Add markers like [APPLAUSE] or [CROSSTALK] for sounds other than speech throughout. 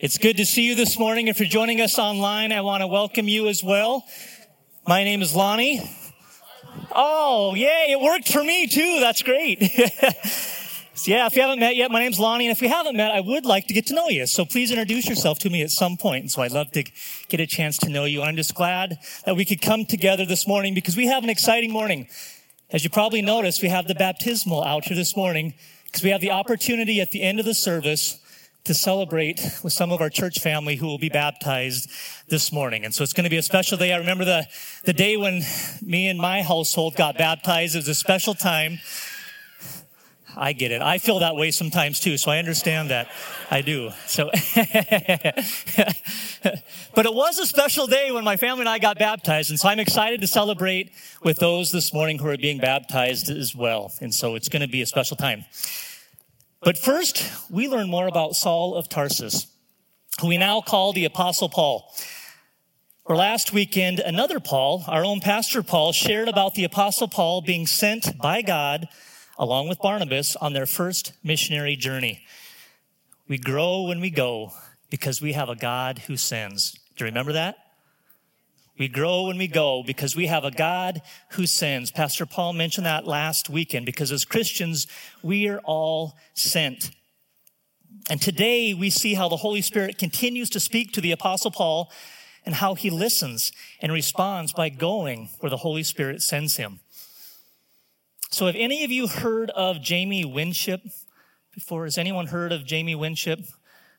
It's good to see you this morning. If you're joining us online, I want to welcome you as well. My name is Lonnye. Oh, yay, it worked for me too. That's great. so [LAUGHS] yeah, if you haven't met yet, my name's Lonnye, and if we haven't met, I would like to get to know you. So please introduce yourself to me at some point. And so I'd love to get a chance to know you. I'm just glad that we could come together this morning because we have an exciting morning. As you probably noticed, we have the baptismal out here this morning because we have the opportunity at the end of the service to celebrate with some of our church family who will be baptized this morning. And so it's going to be a special day. I remember the, the day when me and my household got baptized. It was a special time. I get it. I feel that way sometimes too, so I understand that. I do. So, [LAUGHS] but it was a special day when my family and I got baptized, and so I'm excited to celebrate with those this morning who are being baptized as well. And so it's going to be a special time. But first, we learn more about Saul of Tarsus, who we now call the Apostle Paul. Or last weekend, another Paul, our own Pastor Paul, shared about the Apostle Paul being sent by God, along with Barnabas, on their first missionary journey. We grow when we go because we have a God who sends. Do you remember that? We grow when we go because we have a God who sends. Pastor Paul mentioned that last weekend because as Christians, we are all sent. And today we see how the Holy Spirit continues to speak to the Apostle Paul and how he listens and responds by going where the Holy Spirit sends him. So, have any of you heard of Jamie Winship before? Has anyone heard of Jamie Winship?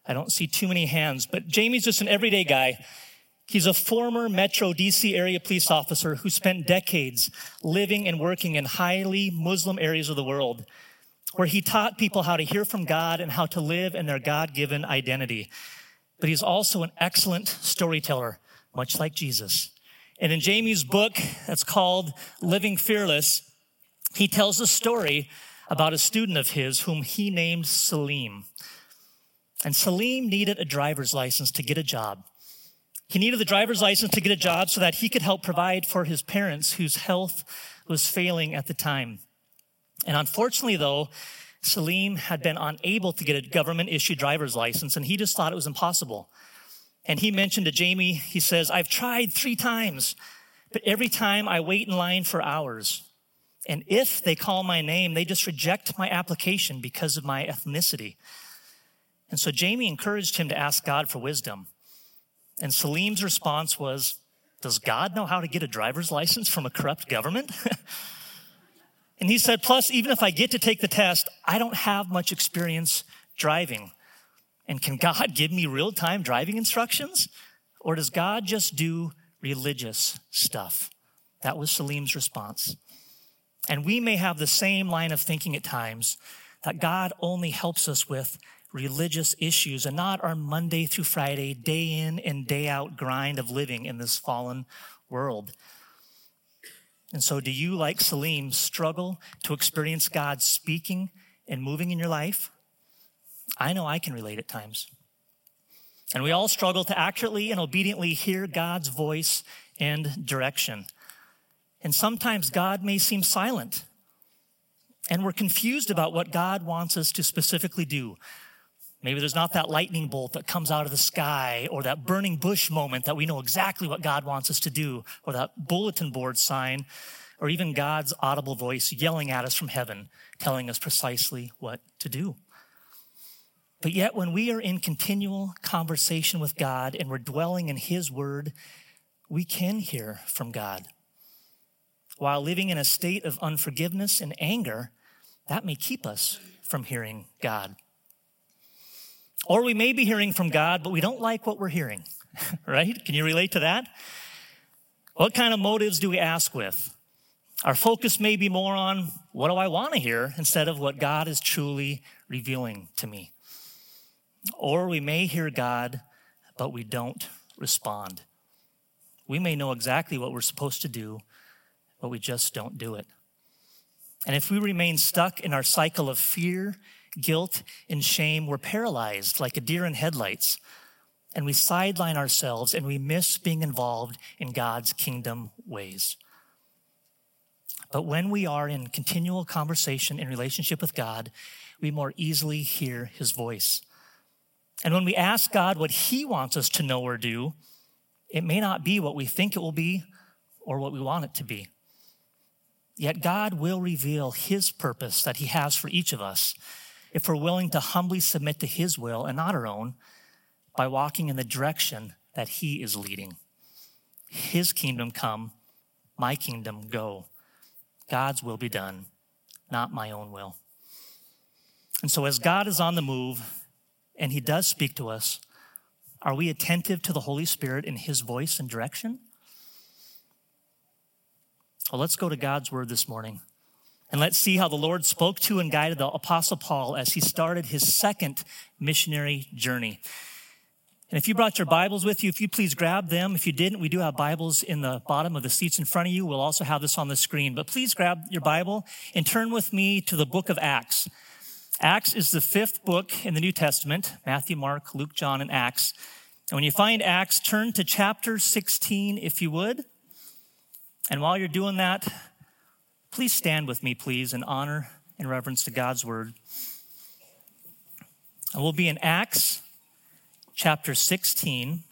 I don't see too many hands, but Jamie's just an everyday guy. He's a former Metro DC area police officer who spent decades living and working in highly Muslim areas of the world, where he taught people how to hear from God and how to live in their God given identity. But he's also an excellent storyteller, much like Jesus. And in Jamie's book, that's called Living Fearless, he tells a story about a student of his whom he named Salim. And Salim needed a driver's license to get a job. He needed the driver's license to get a job so that he could help provide for his parents whose health was failing at the time. And unfortunately, though, Salim had been unable to get a government issued driver's license and he just thought it was impossible. And he mentioned to Jamie, he says, I've tried three times, but every time I wait in line for hours. And if they call my name, they just reject my application because of my ethnicity. And so Jamie encouraged him to ask God for wisdom. And Salim's response was, Does God know how to get a driver's license from a corrupt government? [LAUGHS] and he said, Plus, even if I get to take the test, I don't have much experience driving. And can God [LAUGHS] give me real time driving instructions? Or does God just do religious stuff? That was Salim's response. And we may have the same line of thinking at times that God only helps us with religious issues and not our Monday through Friday, day in and day out grind of living in this fallen world. And so, do you, like Salim, struggle to experience God speaking and moving in your life? I know I can relate at times. And we all struggle to accurately and obediently hear God's voice and direction. And sometimes God may seem silent, and we're confused about what God wants us to specifically do. Maybe there's not that lightning bolt that comes out of the sky or that burning bush moment that we know exactly what God wants us to do or that bulletin board sign or even God's audible voice yelling at us from heaven, telling us precisely what to do. But yet, when we are in continual conversation with God and we're dwelling in His Word, we can hear from God. While living in a state of unforgiveness and anger, that may keep us from hearing God. Or we may be hearing from God, but we don't like what we're hearing, [LAUGHS] right? Can you relate to that? What kind of motives do we ask with? Our focus may be more on what do I want to hear instead of what God is truly revealing to me. Or we may hear God, but we don't respond. We may know exactly what we're supposed to do, but we just don't do it. And if we remain stuck in our cycle of fear guilt, and shame, we're paralyzed like a deer in headlights. And we sideline ourselves and we miss being involved in God's kingdom ways. But when we are in continual conversation and relationship with God, we more easily hear his voice. And when we ask God what He wants us to know or do, it may not be what we think it will be or what we want it to be. Yet God will reveal His purpose that He has for each of us if we're willing to humbly submit to His will and not our own by walking in the direction that He is leading. His kingdom come, my kingdom go. God's will be done, not my own will. And so, as God is on the move and He does speak to us, are we attentive to the Holy Spirit in His voice and direction? Well, let's go to God's word this morning. And let's see how the Lord spoke to and guided the Apostle Paul as he started his second missionary journey. And if you brought your Bibles with you, if you please grab them. If you didn't, we do have Bibles in the bottom of the seats in front of you. We'll also have this on the screen. But please grab your Bible and turn with me to the book of Acts. Acts is the fifth book in the New Testament Matthew, Mark, Luke, John, and Acts. And when you find Acts, turn to chapter 16, if you would. And while you're doing that, please stand with me, please, in honor and reverence to God's word. And we'll be in Acts chapter 16.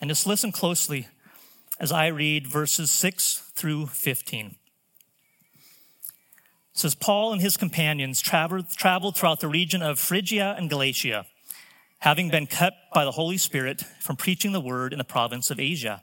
And just listen closely as I read verses 6 through 15. It says, Paul and his companions traveled, traveled throughout the region of Phrygia and Galatia, having been kept by the Holy Spirit from preaching the word in the province of Asia.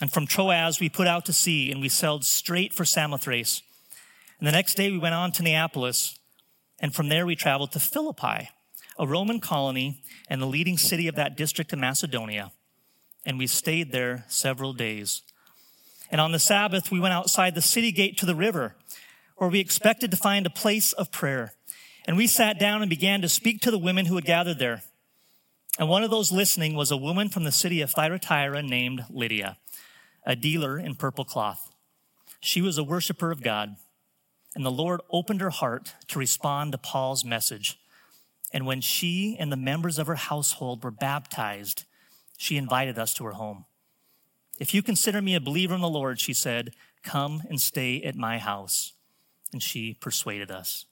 And from Troas, we put out to sea and we sailed straight for Samothrace. And the next day, we went on to Neapolis. And from there, we traveled to Philippi, a Roman colony and the leading city of that district in Macedonia. And we stayed there several days. And on the Sabbath, we went outside the city gate to the river, where we expected to find a place of prayer. And we sat down and began to speak to the women who had gathered there. And one of those listening was a woman from the city of Thyatira named Lydia a dealer in purple cloth. She was a worshiper of God, and the Lord opened her heart to respond to Paul's message. And when she and the members of her household were baptized, she invited us to her home. If you consider me a believer in the Lord, she said, come and stay at my house. And she persuaded us.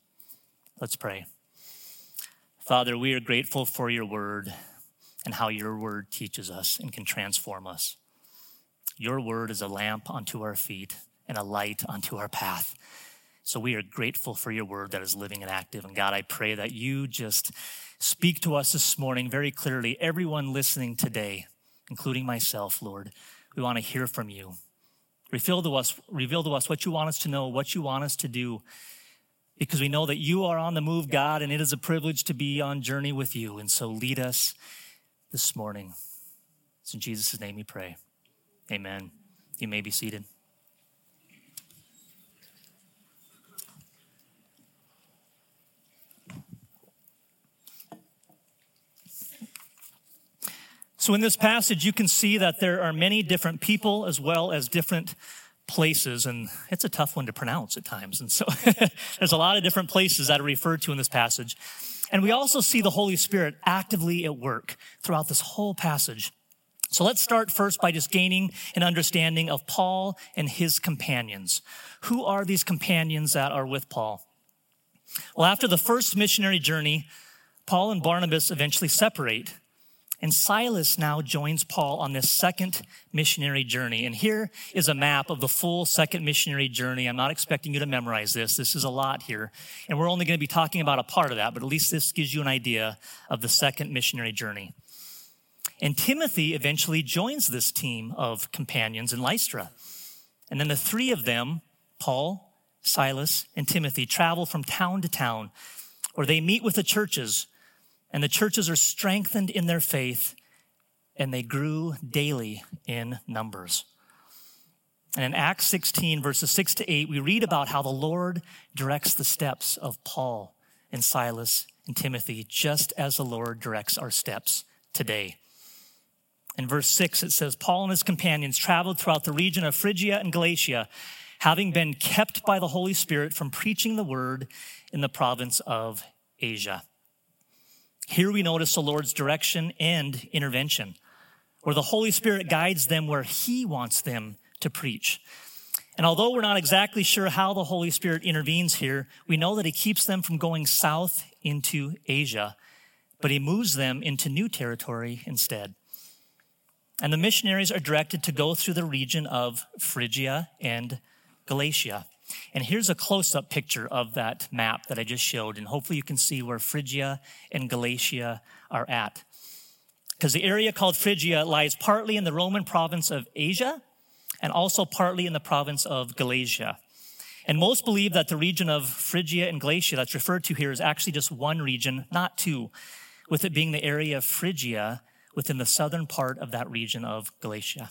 Let's pray. Father, we are grateful for your word and how your word teaches us and can transform us. Your word is a lamp unto our feet and a light unto our path. So we are grateful for your word that is living and active. And God, I pray that you just speak to us this morning very clearly. Everyone listening today, including myself, Lord, we want to hear from you. Reveal to us, reveal to us what you want us to know, what you want us to do, because we know that you are on the move, God, and it is a privilege to be on journey with you. And so lead us this morning. It's in Jesus' name we pray. Amen. You may be seated. So, in this passage, you can see that there are many different people as well as different places, and it's a tough one to pronounce at times. And so, [LAUGHS] there's a lot of different places that are referred to in this passage. And we also see the Holy Spirit actively at work throughout this whole passage. So let's start first by just gaining an understanding of Paul and his companions. Who are these companions that are with Paul? Well, after the first missionary journey, Paul and Barnabas eventually separate. And Silas now joins Paul on this second missionary journey. And here is a map of the full second missionary journey. I'm not expecting you to memorize this. This is a lot here. And we're only going to be talking about a part of that, but at least this gives you an idea of the second missionary journey. And Timothy eventually joins this team of companions in Lystra. And then the three of them, Paul, Silas, and Timothy, travel from town to town where they meet with the churches, and the churches are strengthened in their faith, and they grew daily in numbers. And in Acts 16, verses 6 to 8, we read about how the Lord directs the steps of Paul and Silas and Timothy, just as the Lord directs our steps today. In verse 6, it says, Paul and his companions traveled throughout the region of Phrygia and Galatia, having been kept by the Holy Spirit from preaching the word in the province of Asia. Here we notice the Lord's direction and intervention, where the Holy Spirit guides them where He wants them to preach. And although we're not exactly sure how the Holy Spirit intervenes here, we know that He keeps them from going south into Asia, but He moves them into new territory instead. And the missionaries are directed to go through the region of Phrygia and Galatia. And here's a close up picture of that map that I just showed. And hopefully you can see where Phrygia and Galatia are at. Because the area called Phrygia lies partly in the Roman province of Asia and also partly in the province of Galatia. And most believe that the region of Phrygia and Galatia that's referred to here is actually just one region, not two, with it being the area of Phrygia within the southern part of that region of Galatia.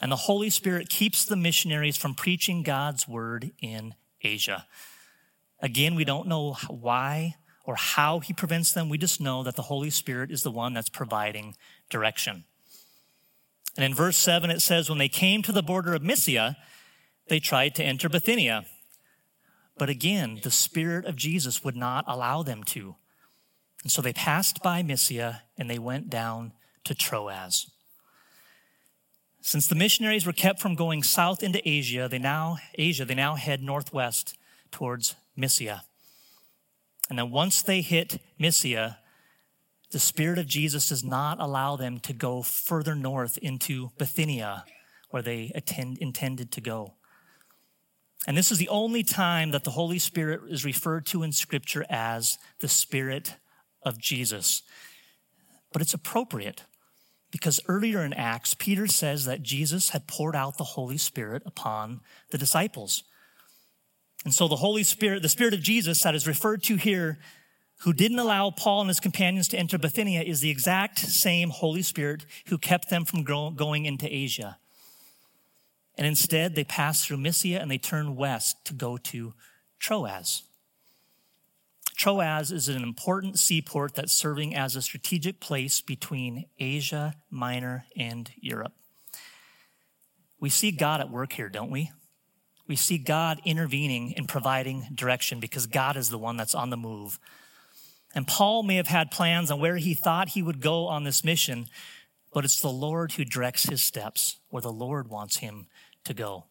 And the Holy Spirit keeps the missionaries from preaching God's word in Asia. Again, we don't know why or how he prevents them. We just know that the Holy Spirit is the one that's providing direction. And in verse 7, it says, When they came to the border of Mysia, they tried to enter Bithynia. But again, the Spirit of Jesus would not allow them to. And so they passed by Mysia and they went down to Troas. Since the missionaries were kept from going south into Asia, they now Asia, they now head northwest towards Mysia. And then once they hit Mysia, the Spirit of Jesus does not allow them to go further north into Bithynia, where they attend, intended to go. And this is the only time that the Holy Spirit is referred to in Scripture as the Spirit of Jesus. But it's appropriate because earlier in Acts, Peter says that Jesus had poured out the Holy Spirit upon the disciples. And so the Holy Spirit, the Spirit of Jesus that is referred to here, who didn't allow Paul and his companions to enter Bithynia, is the exact same Holy Spirit who kept them from going into Asia. And instead, they passed through Mysia and they turned west to go to Troas. Troas is an important seaport that's serving as a strategic place between Asia Minor and Europe. We see God at work here, don't we? We see God intervening and providing direction because God is the one that's on the move. And Paul may have had plans on where he thought he would go on this mission, but it's the Lord who directs his steps where the Lord wants him to go.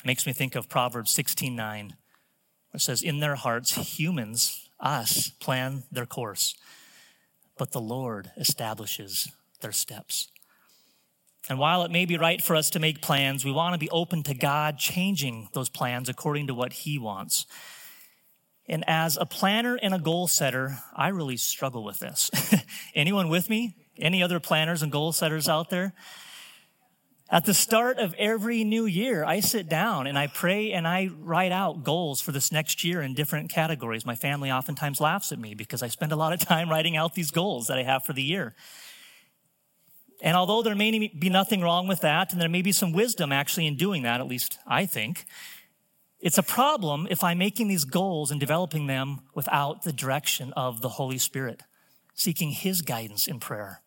It makes me think of Proverbs 16 9. It says, In their hearts, humans, us, plan their course, but the Lord establishes their steps. And while it may be right for us to make plans, we want to be open to God changing those plans according to what He wants. And as a planner and a goal setter, I really struggle with this. [LAUGHS] Anyone with me? Any other planners and goal setters out there? At the start of every new year, I sit down and I pray and I write out goals for this next year in different categories. My family oftentimes laughs at me because I spend a lot of time writing out these goals that I have for the year. And although there may be nothing wrong with that, and there may be some wisdom actually in doing that, at least I think, it's a problem if I'm making these goals and developing them without the direction of the Holy Spirit, seeking His guidance in prayer.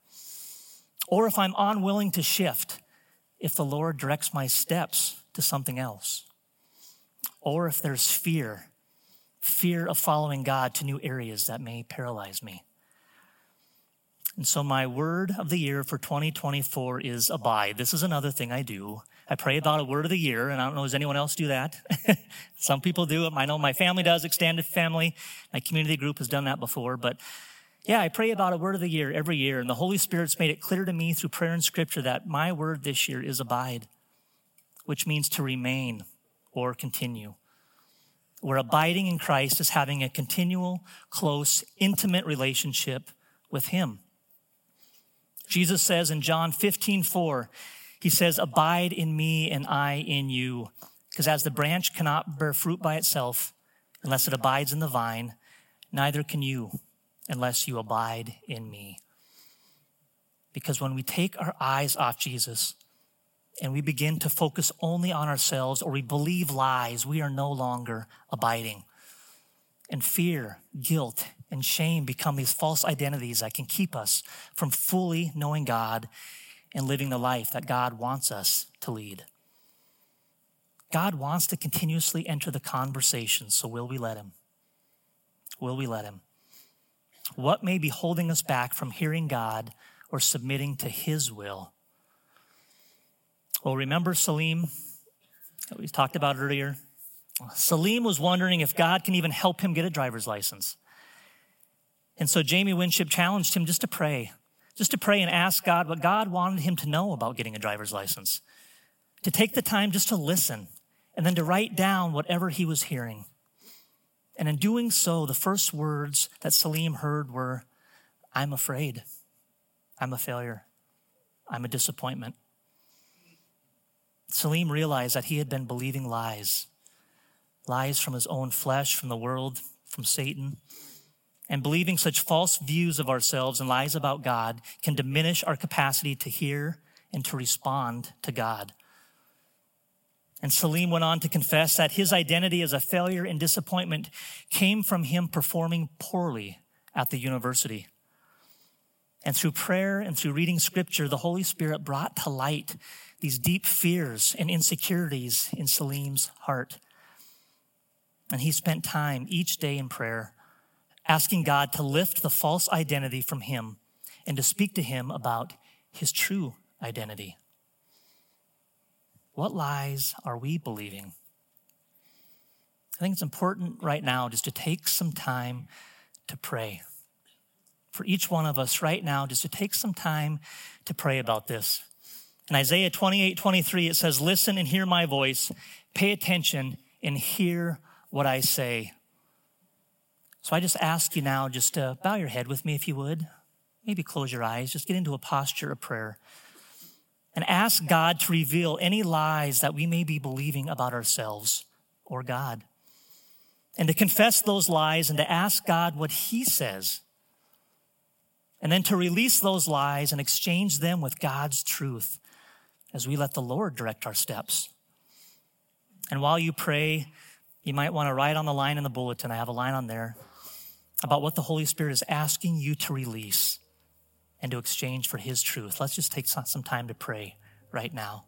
Or if I'm unwilling to shift if the Lord directs my steps to something else, or if there's fear, fear of following God to new areas that may paralyze me. And so, my word of the year for 2024 is abide. This is another thing I do. I pray about a word of the year, and I don't know, does anyone else do that? [LAUGHS] Some people do. It. I know my family does, extended family. My community group has done that before, but yeah, I pray about a word of the year every year, and the Holy Spirit's made it clear to me through prayer and scripture that my word this year is abide, which means to remain or continue. Where abiding in Christ is having a continual, close, intimate relationship with Him. Jesus says in John 15, 4, He says, Abide in me and I in you. Because as the branch cannot bear fruit by itself unless it abides in the vine, neither can you unless you abide in me. Because when we take our eyes off Jesus and we begin to focus only on ourselves or we believe lies, we are no longer abiding. And fear, guilt, and shame become these false identities that can keep us from fully knowing God and living the life that God wants us to lead. God wants to continuously enter the conversation, so will we let Him? Will we let Him? What may be holding us back from hearing God or submitting to His will? Well, remember Salim that we talked about earlier? Salim was wondering if God can even help him get a driver's license. And so Jamie Winship challenged him just to pray, just to pray and ask God what God wanted him to know about getting a driver's license, to take the time just to listen, and then to write down whatever he was hearing. And in doing so, the first words that Salim heard were, I'm afraid. I'm a failure. I'm a disappointment. Salim realized that he had been believing lies lies from his own flesh, from the world, from Satan. And believing such false views of ourselves and lies about God can diminish our capacity to hear and to respond to God. And Salim went on to confess that his identity as a failure and disappointment came from him performing poorly at the university. And through prayer and through reading scripture, the Holy Spirit brought to light these deep fears and insecurities in Salim's heart. And he spent time each day in prayer, asking God to lift the false identity from him and to speak to him about his true identity. What lies are we believing? I think it's important right now just to take some time to pray. For each one of us right now, just to take some time to pray about this. In Isaiah 28 23, it says, Listen and hear my voice, pay attention and hear what I say. So I just ask you now just to bow your head with me if you would. Maybe close your eyes, just get into a posture of prayer. And ask God to reveal any lies that we may be believing about ourselves or God. And to confess those lies and to ask God what He says. And then to release those lies and exchange them with God's truth as we let the Lord direct our steps. And while you pray, you might want to write on the line in the bulletin. I have a line on there about what the Holy Spirit is asking you to release and to exchange for His truth. Let's just take some time to pray right now.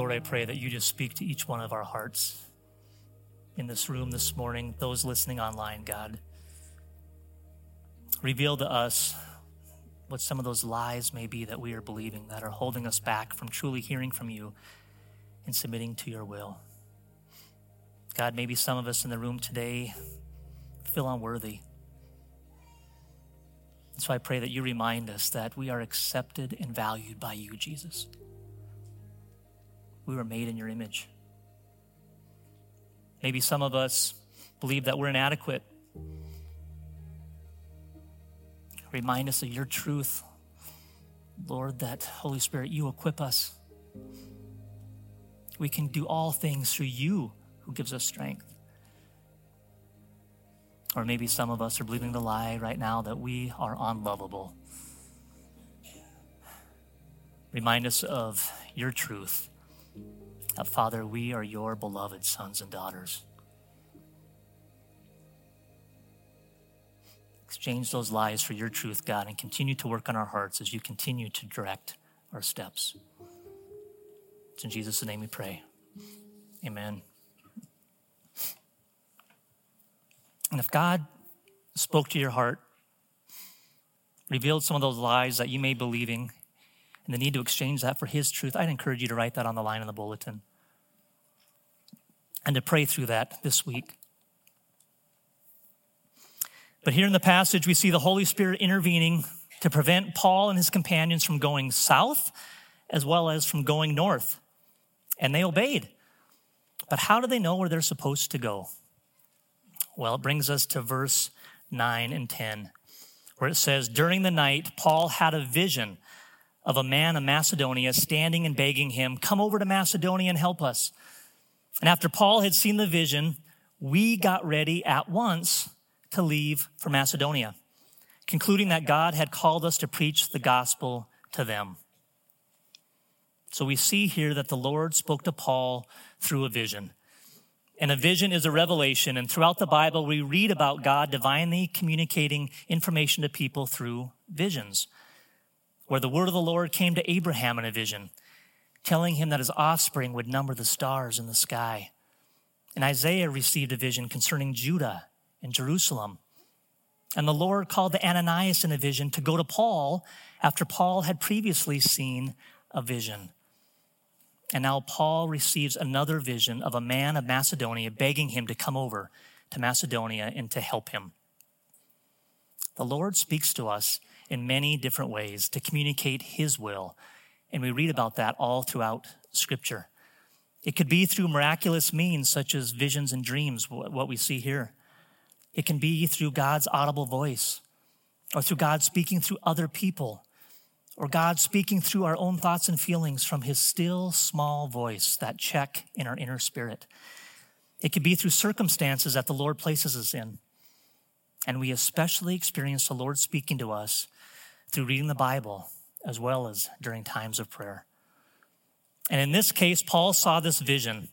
Lord, I pray that you just speak to each one of our hearts in this room this morning, those listening online, God. Reveal to us what some of those lies may be that we are believing that are holding us back from truly hearing from you and submitting to your will. God, maybe some of us in the room today feel unworthy. And so I pray that you remind us that we are accepted and valued by you, Jesus. We were made in your image. Maybe some of us believe that we're inadequate. Remind us of your truth, Lord, that Holy Spirit, you equip us. We can do all things through you who gives us strength. Or maybe some of us are believing the lie right now that we are unlovable. Remind us of your truth that, Father, we are your beloved sons and daughters. Exchange those lies for your truth, God, and continue to work on our hearts as you continue to direct our steps. It's in Jesus' name we pray. Amen. And if God spoke to your heart, revealed some of those lies that you may be believing, and the need to exchange that for His truth, I'd encourage you to write that on the line in the bulletin and to pray through that this week. But here in the passage, we see the Holy Spirit intervening to prevent Paul and his companions from going south as well as from going north. And they obeyed. But how do they know where they're supposed to go? Well, it brings us to verse 9 and 10, where it says, During the night, Paul had a vision of a man of Macedonia standing and begging him, Come over to Macedonia and help us. And after Paul had seen the vision, we got ready at once to leave for Macedonia, concluding that God had called us to preach the gospel to them. So we see here that the Lord spoke to Paul through a vision. And a vision is a revelation. And throughout the Bible, we read about God divinely communicating information to people through visions, where the word of the Lord came to Abraham in a vision, telling him that his offspring would number the stars in the sky. And Isaiah received a vision concerning Judah and Jerusalem. And the Lord called the Ananias in a vision to go to Paul after Paul had previously seen a vision. And now Paul receives another vision of a man of Macedonia begging him to come over to Macedonia and to help him. The Lord speaks to us in many different ways to communicate his will, and we read about that all throughout Scripture. It could be through miraculous means, such as visions and dreams, what we see here. It can be through God's audible voice, or through God speaking through other people, or God speaking through our own thoughts and feelings from his still small voice, that check in our inner spirit. It could be through circumstances that the Lord places us in. And we especially experience the Lord speaking to us through reading the Bible as well as during times of prayer. And in this case, Paul saw this vision,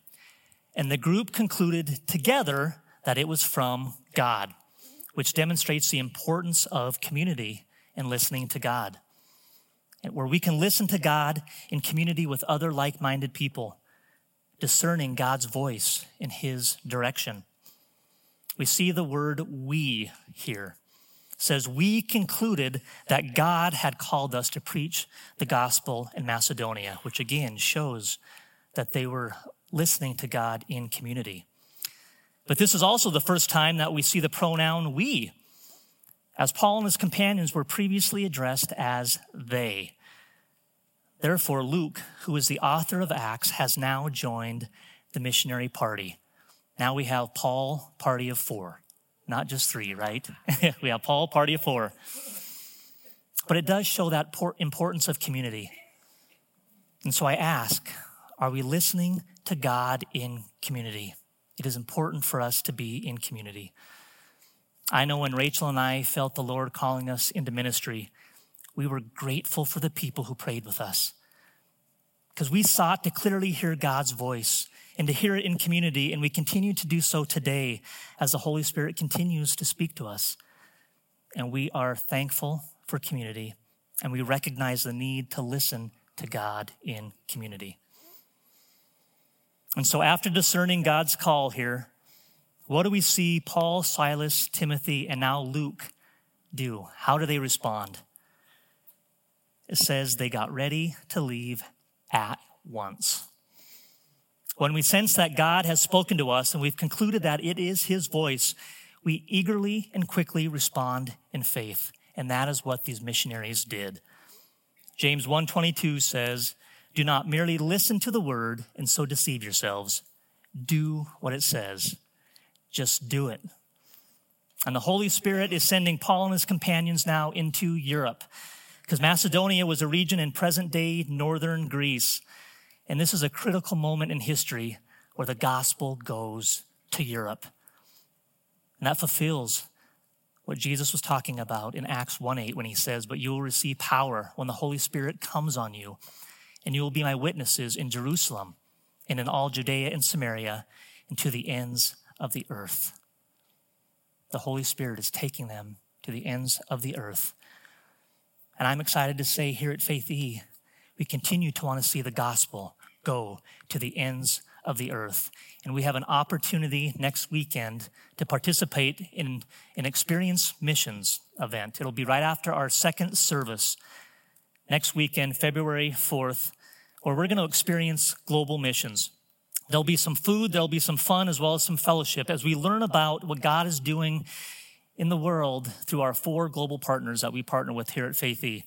and the group concluded together that it was from God, which demonstrates the importance of community and listening to God where we can listen to God in community with other like minded people, discerning God's voice in His direction. We see the word we here. Says, We concluded that God had called us to preach the gospel in Macedonia, which again shows that they were listening to God in community. But this is also the first time that we see the pronoun we, as Paul and his companions were previously addressed as they. Therefore, Luke, who is the author of Acts, has now joined the missionary party. Now we have Paul, party of four, not just three, right? [LAUGHS] we have Paul, party of four. But it does show that importance of community. And so I ask, are we listening to God in community? It is important for us to be in community. I know when Rachel and I felt the Lord calling us into ministry, we were grateful for the people who prayed with us because we sought to clearly hear God's voice and to hear it in community, and we continue to do so today as the Holy Spirit continues to speak to us. And we are thankful for community, and we recognize the need to listen to God in community. And so, after discerning God's call here, what do we see Paul, Silas, Timothy, and now Luke do? How do they respond? It says they got ready to leave at once. When we sense that God has spoken to us and we've concluded that it is his voice, we eagerly and quickly respond in faith. And that is what these missionaries did. James 1:22 says, "Do not merely listen to the word and so deceive yourselves. Do what it says. Just do it." And the Holy Spirit is sending Paul and his companions now into Europe because Macedonia was a region in present day northern Greece. And this is a critical moment in history where the gospel goes to Europe. And that fulfills what Jesus was talking about in Acts 1 8 when he says, But you will receive power when the Holy Spirit comes on you, and you will be my witnesses in Jerusalem and in all Judea and Samaria and to the ends of the earth. The Holy Spirit is taking them to the ends of the earth. And I'm excited to say here at Faith E, we continue to want to see the gospel go to the ends of the earth. And we have an opportunity next weekend to participate in an experience missions event. It'll be right after our second service next weekend, February 4th, where we're going to experience global missions. There'll be some food, there'll be some fun, as well as some fellowship as we learn about what God is doing in the world through our four global partners that we partner with here at Faith E.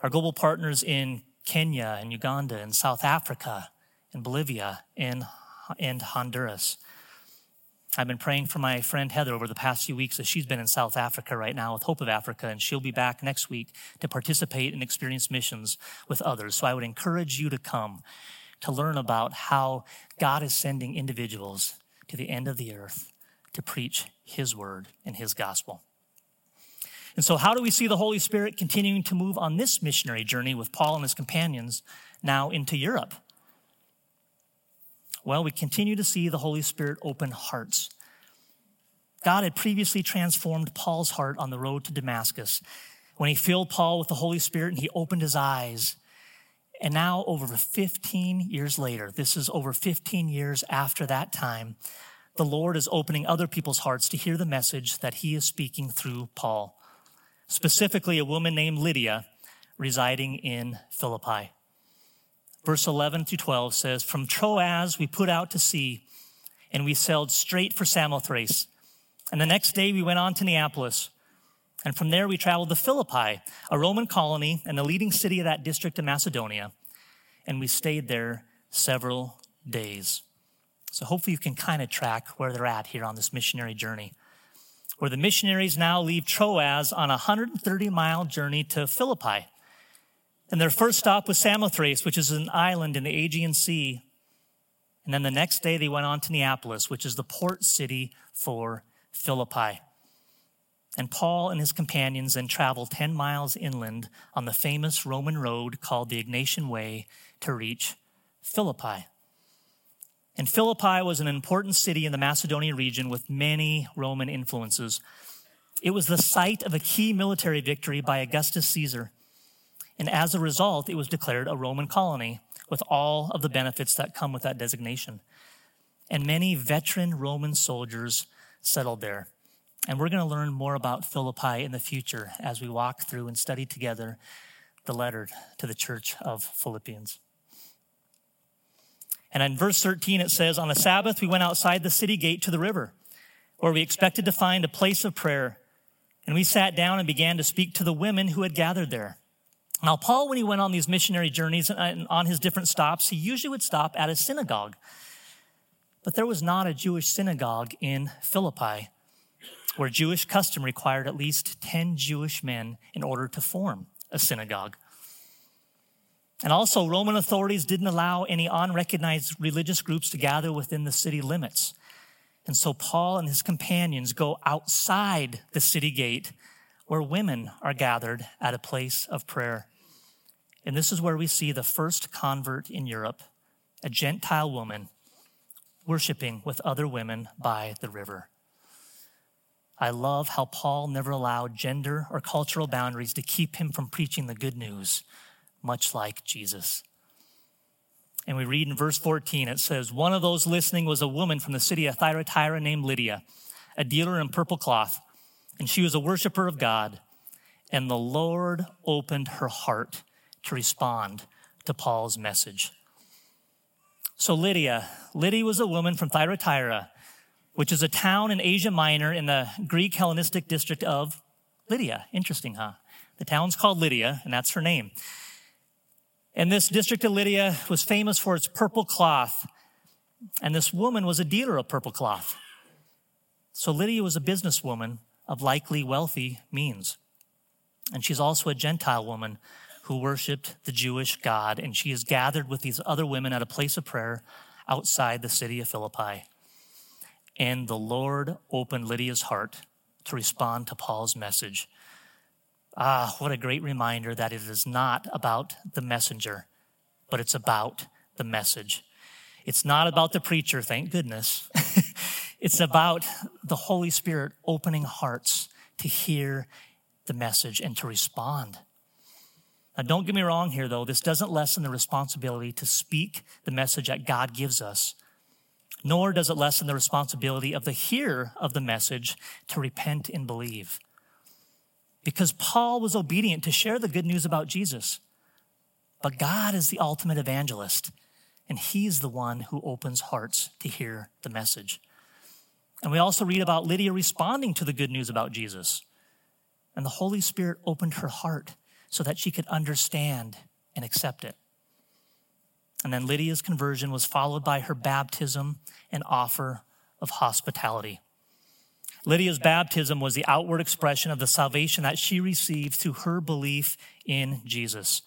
Our global partners in Kenya and Uganda and South Africa and Bolivia and, and Honduras. I've been praying for my friend Heather over the past few weeks as she's been in South Africa right now with Hope of Africa, and she'll be back next week to participate in experience missions with others. So I would encourage you to come to learn about how God is sending individuals to the end of the earth to preach His word and His gospel. And so, how do we see the Holy Spirit continuing to move on this missionary journey with Paul and his companions now into Europe? Well, we continue to see the Holy Spirit open hearts. God had previously transformed Paul's heart on the road to Damascus when he filled Paul with the Holy Spirit and he opened his eyes and now, over 15 years later, this is over 15 years after that time, the Lord is opening other people's hearts to hear the message that he is speaking through Paul. Specifically, a woman named Lydia residing in Philippi. Verse 11 to 12 says, From Troas we put out to sea, and we sailed straight for Samothrace. And the next day we went on to Neapolis. And from there, we traveled to Philippi, a Roman colony and the leading city of that district of Macedonia. And we stayed there several days. So hopefully you can kind of track where they're at here on this missionary journey. Where the missionaries now leave Troas on a 130 mile journey to Philippi. And their first stop was Samothrace, which is an island in the Aegean Sea. And then the next day they went on to Neapolis, which is the port city for Philippi. And Paul and his companions then traveled 10 miles inland on the famous Roman road called the Egnatian Way to reach Philippi. And Philippi was an important city in the Macedonia region with many Roman influences. It was the site of a key military victory by Augustus Caesar. And as a result, it was declared a Roman colony with all of the benefits that come with that designation. And many veteran Roman soldiers settled there. And we're going to learn more about Philippi in the future as we walk through and study together the letter to the church of Philippians. And in verse 13, it says, On the Sabbath, we went outside the city gate to the river, where we expected to find a place of prayer. And we sat down and began to speak to the women who had gathered there. Now, Paul, when he went on these missionary journeys and on his different stops, he usually would stop at a synagogue. But there was not a Jewish synagogue in Philippi where Jewish custom required at least 10 Jewish men in order to form a synagogue. And also, Roman authorities didn't allow any unrecognized religious groups to gather within the city limits. And so, Paul and his companions go outside the city gate where women are gathered at a place of prayer. And this is where we see the first convert in Europe, a Gentile woman worshiping with other women by the river. I love how Paul never allowed gender or cultural boundaries to keep him from preaching the good news, much like Jesus. And we read in verse 14, it says, One of those listening was a woman from the city of Thyatira named Lydia, a dealer in purple cloth, and she was a worshiper of God. And the Lord opened her heart to respond to Paul's message. So Lydia, Lydia was a woman from Thyatira which is a town in Asia Minor in the Greek Hellenistic district of Lydia. Interesting, huh? The town's called Lydia, and that's her name. And this district of Lydia was famous for its purple cloth. And this woman was a dealer of purple cloth. So Lydia was a businesswoman of likely wealthy means. And she's also a Gentile woman who worshiped the Jewish God. And she is gathered with these other women at a place of prayer outside the city of Philippi. And the Lord opened Lydia's heart to respond to Paul's message. Ah, what a great reminder that it is not about the messenger, but it's about the message. It's not about the preacher, thank goodness. [LAUGHS] it's about the Holy Spirit opening hearts to hear the message and to respond. Now, don't get me wrong here, though. This doesn't lessen the responsibility to speak the message that God gives us, nor does it lessen the responsibility of the hearer of the message to repent and believe. Because Paul was obedient to share the good news about Jesus. But God is the ultimate evangelist, and He's the one who opens hearts to hear the message. And we also read about Lydia responding to the good news about Jesus. And the Holy Spirit opened her heart so that she could understand and accept it. And then Lydia's conversion was followed by her baptism and offer of hospitality. Lydia's baptism was the outward expression of the salvation that she received through her belief in Jesus.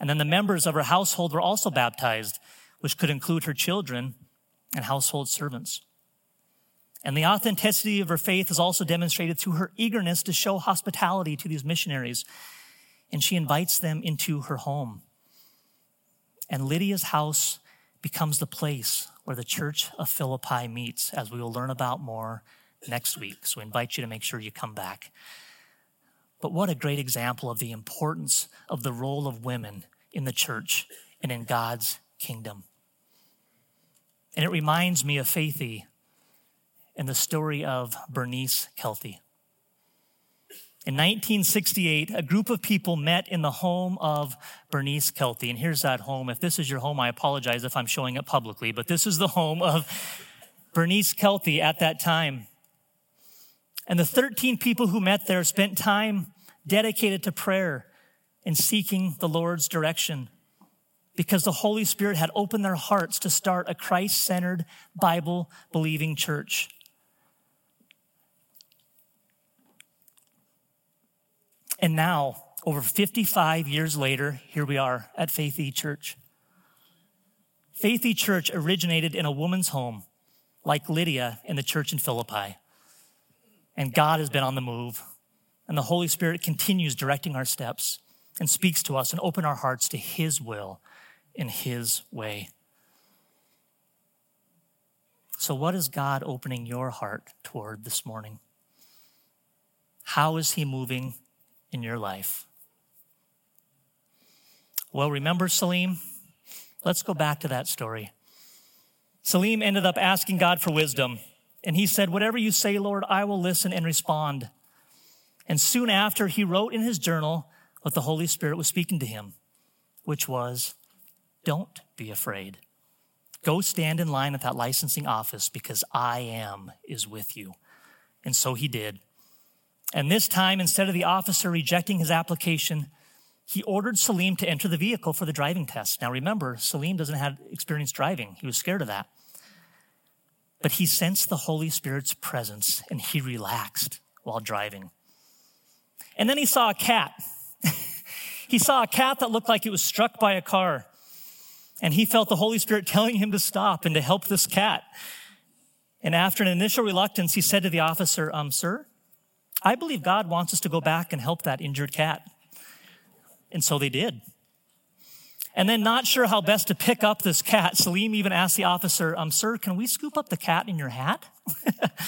And then the members of her household were also baptized, which could include her children and household servants. And the authenticity of her faith is also demonstrated through her eagerness to show hospitality to these missionaries. And she invites them into her home. And Lydia's house becomes the place where the church of Philippi meets, as we will learn about more next week. So I invite you to make sure you come back. But what a great example of the importance of the role of women in the church and in God's kingdom. And it reminds me of Faithy and the story of Bernice Kelty. In 1968, a group of people met in the home of Bernice Kelty. And here's that home. If this is your home, I apologize if I'm showing it publicly, but this is the home of Bernice Kelty at that time. And the 13 people who met there spent time dedicated to prayer and seeking the Lord's direction because the Holy Spirit had opened their hearts to start a Christ centered, Bible believing church. And now, over 55 years later, here we are at Faith E Church. Faith E Church originated in a woman's home, like Lydia in the church in Philippi. And God has been on the move. And the Holy Spirit continues directing our steps and speaks to us and open our hearts to His will in His way. So, what is God opening your heart toward this morning? How is He moving in your life? Well, remember Salim? Let's go back to that story. Salim ended up asking God for wisdom, and he said, Whatever you say, Lord, I will listen and respond. And soon after, he wrote in his journal what the Holy Spirit was speaking to him, which was, Don't be afraid. Go stand in line at that licensing office because I am is with you. And so he did. And this time, instead of the officer rejecting his application, he ordered Salim to enter the vehicle for the driving test. Now remember, Salim doesn't have experience driving. He was scared of that. But he sensed the Holy Spirit's presence and he relaxed while driving. And then he saw a cat. [LAUGHS] he saw a cat that looked like it was struck by a car. And he felt the Holy Spirit [LAUGHS] telling him to stop and to help this cat. And after an initial reluctance, he said to the officer, um, Sir, I believe God wants us to go back and help that injured cat. And so they did. And then, not sure how best to pick up this cat, Salim even asked the officer, um, Sir, can we scoop up the cat in your hat?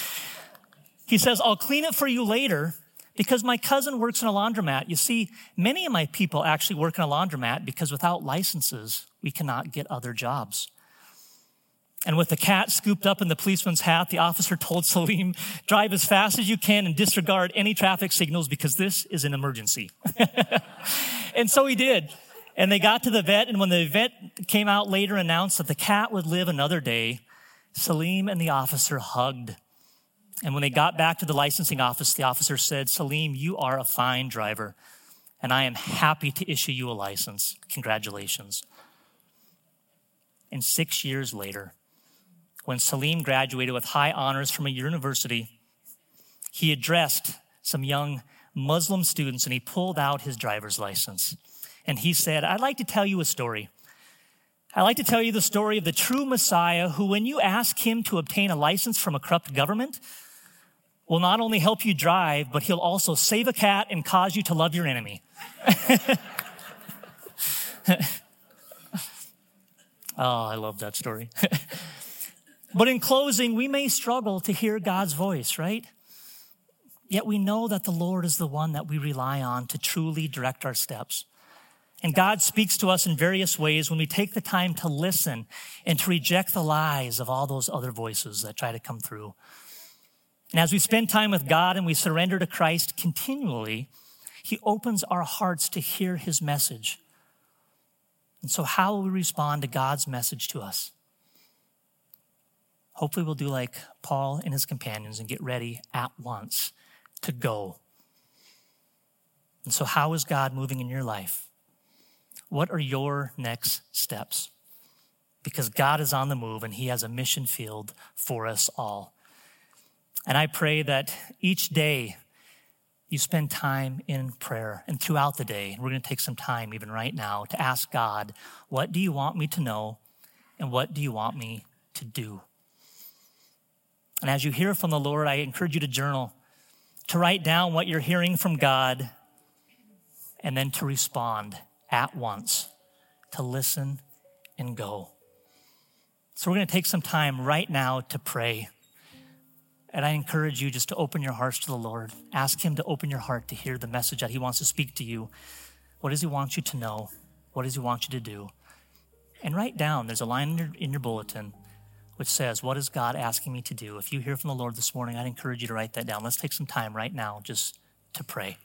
[LAUGHS] he says, I'll clean it for you later because my cousin works in a laundromat. You see, many of my people actually work in a laundromat because without licenses, we cannot get other jobs. And with the cat scooped up in the policeman's hat, the officer told [LAUGHS] Salim, drive as fast as you can and disregard any traffic signals because this is an emergency. [LAUGHS] and so he did. And they got to the vet, and when the vet came out later announced that the cat would live another day, Salim and the officer hugged and when they got back to the licensing office, the officer said, Salim, you are a fine driver, and I am happy to issue you a license. Congratulations. And six years later, when Salim graduated with high honors from a university, he addressed some young Muslim students and he pulled out his driver's license. And he said, I'd like to tell you a story. I'd like to tell you the story of the true Messiah who, when you ask him to obtain a license from a corrupt government, will not only help you drive, but he'll also save a cat and cause you to love your enemy. [LAUGHS] Oh, I love that story. [LAUGHS] but in closing, we may struggle to hear God's voice, right? Yet we know that the Lord is the one that we rely on to truly direct our steps. And God speaks to us in various ways when we take the time to listen and to reject the lies of all those other voices that try to come through. And as we spend time with God and we surrender to Christ continually, He opens our hearts to hear His message. And so, how will we respond to God's message to us? Hopefully, we'll do like Paul and his companions and get ready at once to go. And so, how is God moving in your life? What are your next steps? Because God is on the move and He has a mission field for us all. And I pray that each day you spend time in prayer and throughout the day. We're going to take some time, even right now, to ask God, what do you want me to know? And what do you want me to do? And as you hear from the Lord, I encourage you to journal, to write down what you're hearing from God, and then to respond at once, to listen and go. So we're going to take some time right now to pray. And I encourage you just to open your hearts to the Lord. Ask Him to open your heart to hear the message that He wants to speak to you. What does He want you to know? What does He want you to do? And write down, there's a line in your, in your bulletin which says, What is God asking me to do? If you hear from the Lord this morning, I'd encourage you to write that down. Let's take some time right now just to pray.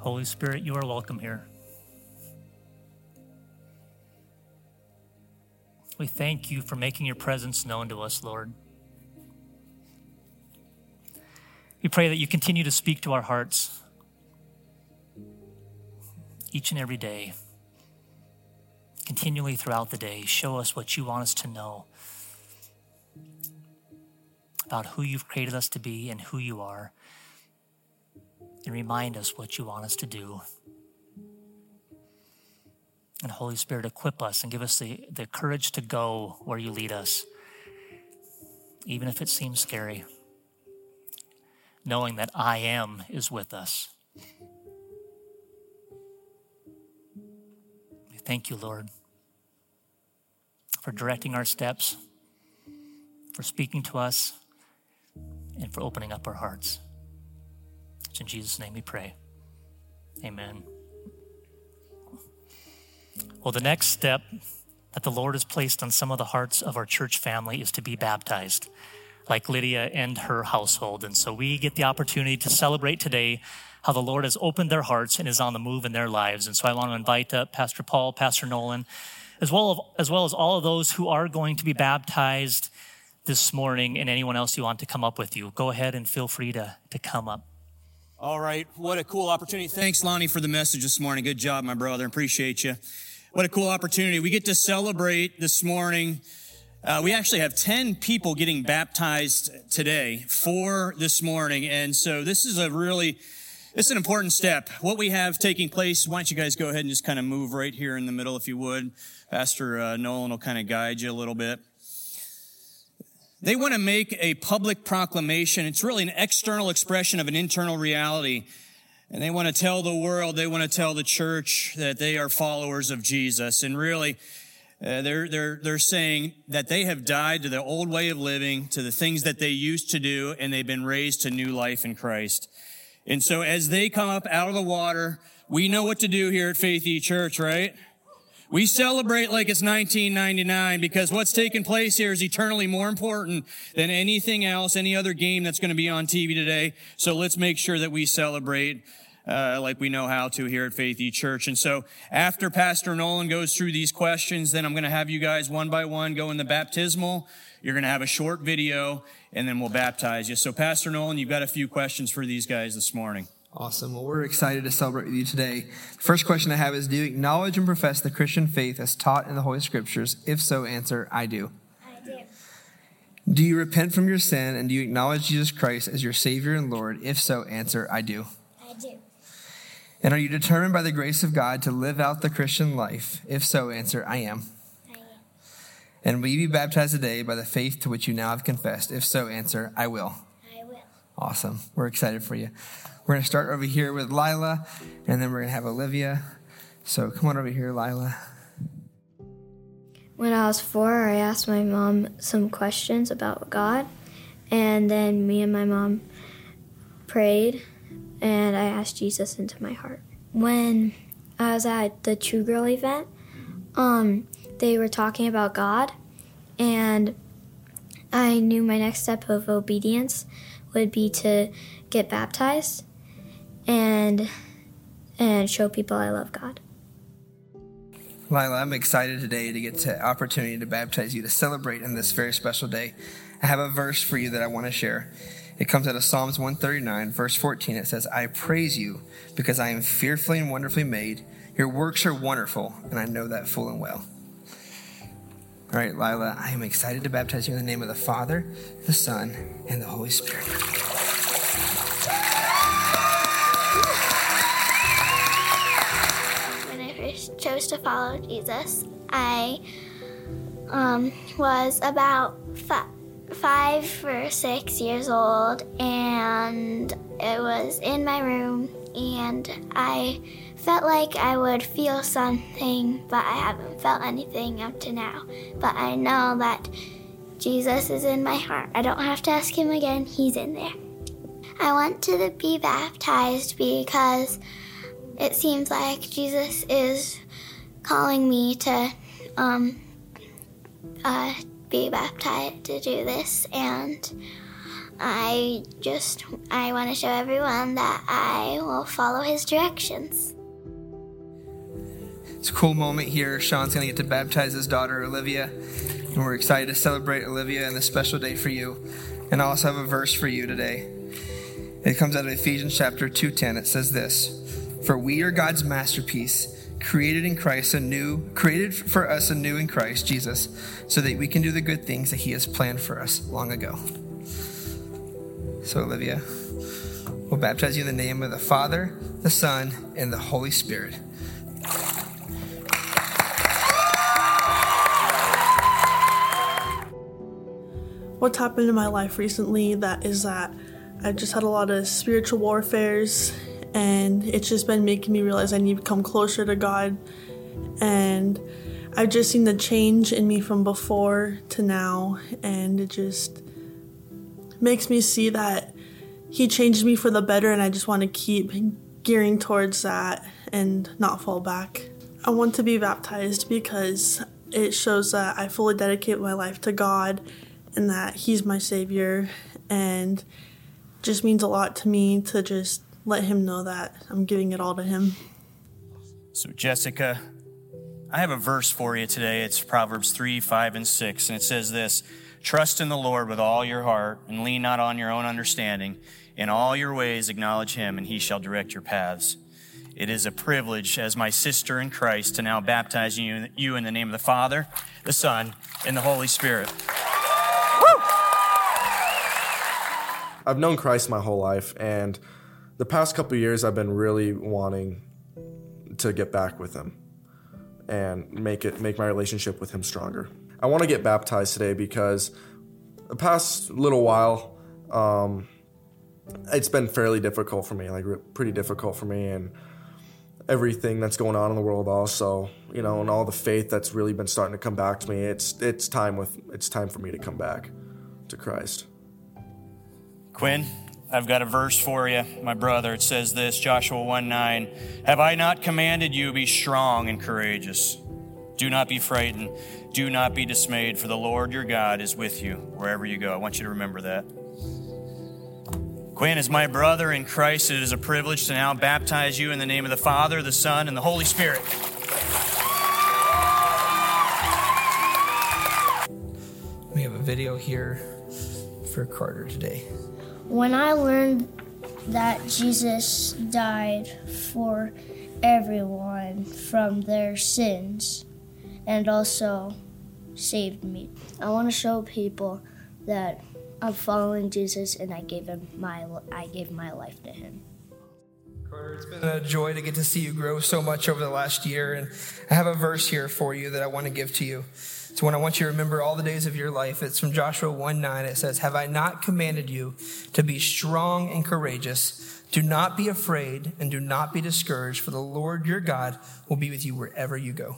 Holy Spirit, you are welcome here. We thank you for making your presence known to us, Lord. We pray that you continue to speak to our hearts each and every day, continually throughout the day. Show us what you want us to know about who you've created us to be and who you are and remind us what you want us to do. And Holy Spirit, equip us and give us the, the courage to go where you lead us, even if it seems scary, knowing that I am is with us. We thank you, Lord, for directing our steps, for speaking to us, and for opening up our hearts. In Jesus' name we pray. Amen. Well, the next step that the Lord has placed on some of the hearts of our church family is to be baptized, like Lydia and her household. And so we get the opportunity to celebrate today how the Lord has opened their hearts and is on the move in their lives. And so I want to invite up Pastor Paul, Pastor Nolan, as well as, as well as all of those who are going to be baptized this morning and anyone else you want to come up with you. Go ahead and feel free to, to come up. All right. What a cool opportunity. Thanks, Lonnye, for the message this morning. Good job, my brother. Appreciate you. What a cool opportunity. We get to celebrate this morning. Uh, we actually have 10 people getting baptized today, four this morning. And so this is a really, it's an important step. What we have taking place, why don't you guys go ahead and just kind of move right here in the middle, if you would. Pastor uh, Nolan will kind of guide you a little bit. They want to make a public proclamation. It's really an external expression of an internal reality. And they want to tell the world, they want to tell the church that they are followers of Jesus. And really, Uh, they're, they're, they're saying that they have died to the old way of living, to the things that they used to do, and they've been raised to new life in Christ. And so as they come up out of the water, we know what to do here at Faith E Church, right? We celebrate like it's 1999 because what's taking place here is eternally more important than anything else, any other game that's going to be on TV today. So let's make sure that we celebrate uh, like we know how to here at Faith E Church. And so after Pastor Nolan goes through these questions, then I'm going to have you guys one by one go in the baptismal. You're going to have a short video and then we'll baptize you. So Pastor Nolan, you've got a few questions for these guys this morning. Awesome. Well, we're excited to celebrate with you today. The first question I have is Do you acknowledge and profess the Christian faith as taught in the Holy Scriptures? If so, answer I do. I do. Do you repent from your sin and do you acknowledge Jesus Christ as your Savior and Lord? If so, answer I do. I do. And are you determined by the grace of God to live out the Christian life? If so, answer I am. I am. And will you be baptized today by the faith to which you now have confessed? If so, answer I will. I will. Awesome. We're excited for you. We're going to start over here with Lila, and then we're going to have Olivia. So come on over here, Lila. When I was four, I asked my mom some questions about God, and then me and my mom prayed, and I asked Jesus into my heart. When I was at the True Girl event, um, they were talking about God, and I knew my next step of obedience would be to get baptized and and show people I love God. Lila, I'm excited today to get the opportunity to baptize you, to celebrate in this very special day. I have a verse for you that I want to share. It comes out of Psalms 139, verse 14. It says, I praise you because I am fearfully and wonderfully made. Your works are wonderful, and I know that full and well. All right, Lila, I am excited to baptize you in the name of the Father, the Son, and the Holy Spirit. Chose to follow Jesus, I um, was about fi- five or six years old, and it was in my room, and I felt like I would feel something, but I haven't felt anything up to now. But I know that Jesus is in my heart. I don't have to ask him again, he's in there. I want to be baptized because it seems like Jesus is calling me to um, uh, be baptized to do this, and I just I want to show everyone that I will follow his directions. It's a cool moment here. Sean's to get to baptize his daughter Olivia, and we're excited to celebrate Olivia and this special day for you. And I also have a verse for you today. It comes out of Ephesians chapter 2:10. It says this: "For we are God's masterpiece." Created in Christ anew, created for us anew in Christ Jesus, so that we can do the good things that He has planned for us long ago. So, Olivia, we'll baptize you in the name of the Father, the Son, and the Holy Spirit. What's happened in my life recently that is that I've just had a lot of spiritual warfares and it's just been making me realize I need to come closer to God. And I've just seen the change in me from before to now, and it just makes me see that He changed me for the better, and I just want to keep gearing towards that and not fall back. I want to be baptized because it shows that I fully dedicate my life to God and that He's my Savior, and just means a lot to me to just let him know that I'm giving it all to him. So, Jessica, I have a verse for you today. It's Proverbs 3, 5, and 6, and it says this Trust in the Lord with all your heart, and lean not on your own understanding. In all your ways, acknowledge him, and he shall direct your paths. It is a privilege as my sister in Christ to now baptize you, you in the name of the Father, the Son, and the Holy Spirit. I've known Christ my whole life, and the past couple years, I've been really wanting to get back with him and make it make my relationship with him stronger. I want to get baptized today because the past little while, um, it's been fairly difficult for me, like pretty difficult for me, and everything that's going on in the world also you know and all the faith that's really been starting to come back to me it's it's time with it's time for me to come back to christ Quinn, I've got a verse for you, my brother. It says this Joshua 1 9. Have I not commanded you, be strong and courageous? Do not be frightened. Do not be dismayed, for the Lord your God is with you wherever you go. I want you to remember that. Quinn is my brother in Christ. It is a privilege to now baptize you in the name of the Father, the Son, and the Holy Spirit. We have a video here for Carter today. When I learned that Jesus died for everyone from their sins and also saved me, I want to show people that I'm following Jesus and I gave him my I gave my life to him. Carter, it's been a joy to get to see you grow so much over the last year. And I have a verse here for you that I want to give to you. It's one I want you to remember all the days of your life. It's from Joshua 1 9. It says, Have I not commanded you to be strong and courageous? Do not be afraid and do not be discouraged, for the Lord your God will be with you wherever you go.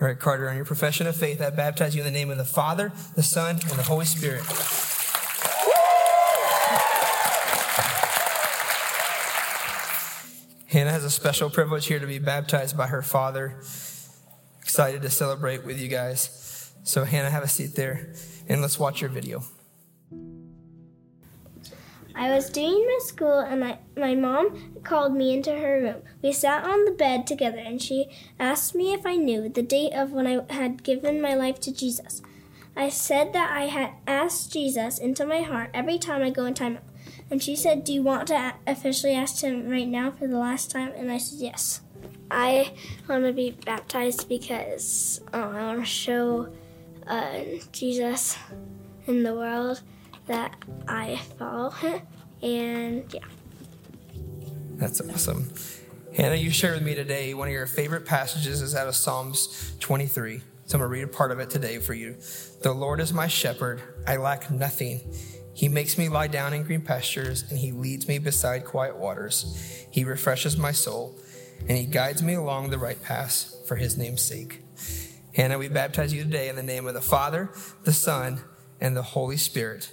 All right, Carter, on your profession of faith, I baptize you in the name of the Father, the Son, and the Holy Spirit. Hannah has a special privilege here to be baptized by her father. Excited to celebrate with you guys. So, Hannah, have a seat there and let's watch your video. I was doing my school and my, my mom called me into her room. We sat on the bed together and she asked me if I knew the date of when I had given my life to Jesus. I said that I had asked Jesus into my heart every time I go in timeout. And she said, Do you want to officially ask him right now for the last time? And I said, Yes. I want to be baptized because um, I want to show uh, Jesus in the world that I follow him. And yeah. That's awesome. Hannah, you shared with me today one of your favorite passages is out of Psalms 23. So I'm going to read a part of it today for you. The Lord is my shepherd, I lack nothing. He makes me lie down in green pastures, and he leads me beside quiet waters. He refreshes my soul, and he guides me along the right paths for his name's sake. Hannah, we baptize you today in the name of the Father, the Son, and the Holy Spirit.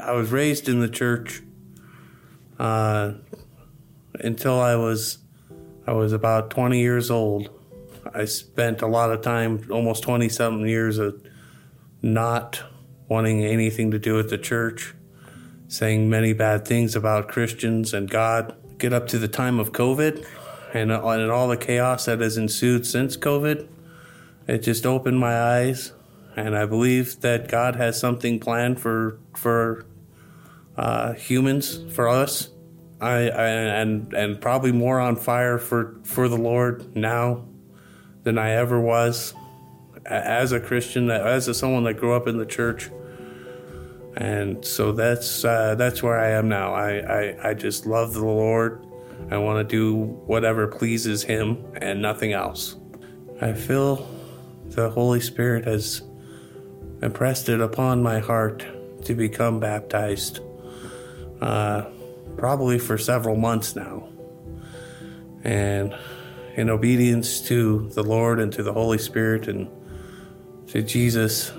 I was raised in the church uh, until I was I was about 20 years old. I spent a lot of time, almost 20 something years, of not wanting anything to do with the church, saying many bad things about Christians and God. Get up to the time of COVID and, and all the chaos that has ensued since COVID. It just opened my eyes, and I believe that God has something planned for for uh, humans, for us. I, I and and probably more on fire for for the Lord now than I ever was as a Christian, as a, someone that grew up in the church. And so that's uh, that's where I am now. I, I, I just love the Lord. I want to do whatever pleases Him and nothing else. I feel the Holy Spirit has impressed it upon my heart to become baptized, uh, probably for several months now. And in obedience to the Lord and to the Holy Spirit and to Jesus,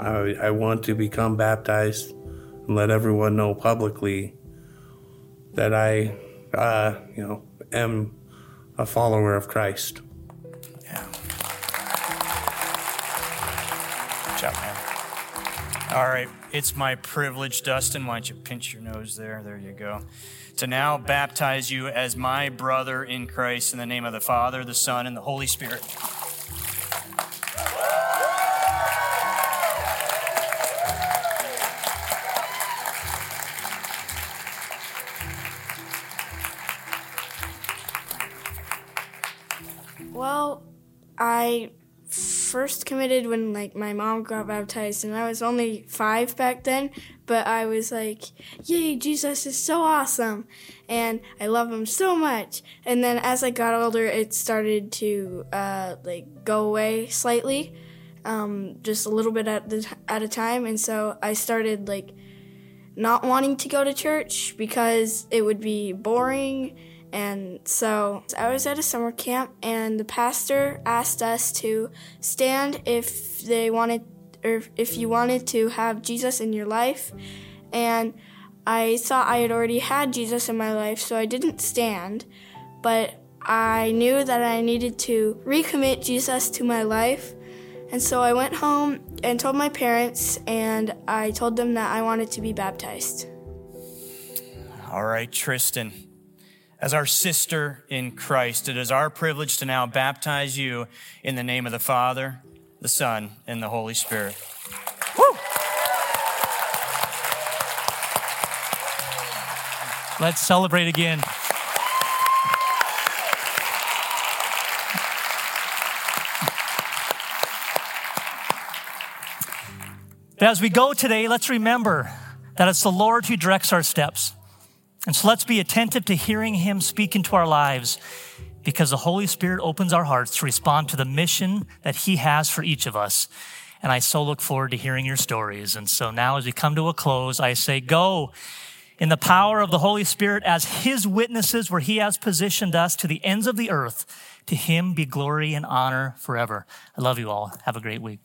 I, I want to become baptized and let everyone know publicly that I, uh, you know, am a follower of Christ. Yeah. Good job, man. All right. It's my privilege, Dustin. Why don't you pinch your nose there? There you go. To now baptize you as my brother in Christ in the name of the Father, the Son, and the Holy Spirit. I first committed when like my mom got baptized and I was only 5 back then, but I was like, "Yay, Jesus is so awesome." And I love him so much. And then as I got older, it started to uh like go away slightly. Um just a little bit at the at a time and so I started like not wanting to go to church because it would be boring. And so I was at a summer camp, and the pastor asked us to stand if they wanted, or if you wanted to have Jesus in your life. And I thought I had already had Jesus in my life, so I didn't stand. But I knew that I needed to recommit Jesus to my life. And so I went home and told my parents, and I told them that I wanted to be baptized. All right, Tristan. As our sister in Christ, it is our privilege to now baptize you in the name of the Father, the Son, and the Holy Spirit. Woo! Let's celebrate again. But as we go today, let's remember that it's the Lord who directs our steps. And so let's be attentive to hearing Him speak into our lives because the Holy Spirit opens our hearts to respond to the mission that He has for each of us. And I so look forward to hearing your stories. And so now, as we come to a close, I say, go in the power of the Holy Spirit as His witnesses where He has positioned us to the ends of the earth. To Him be glory and honor forever. I love you all. Have a great week.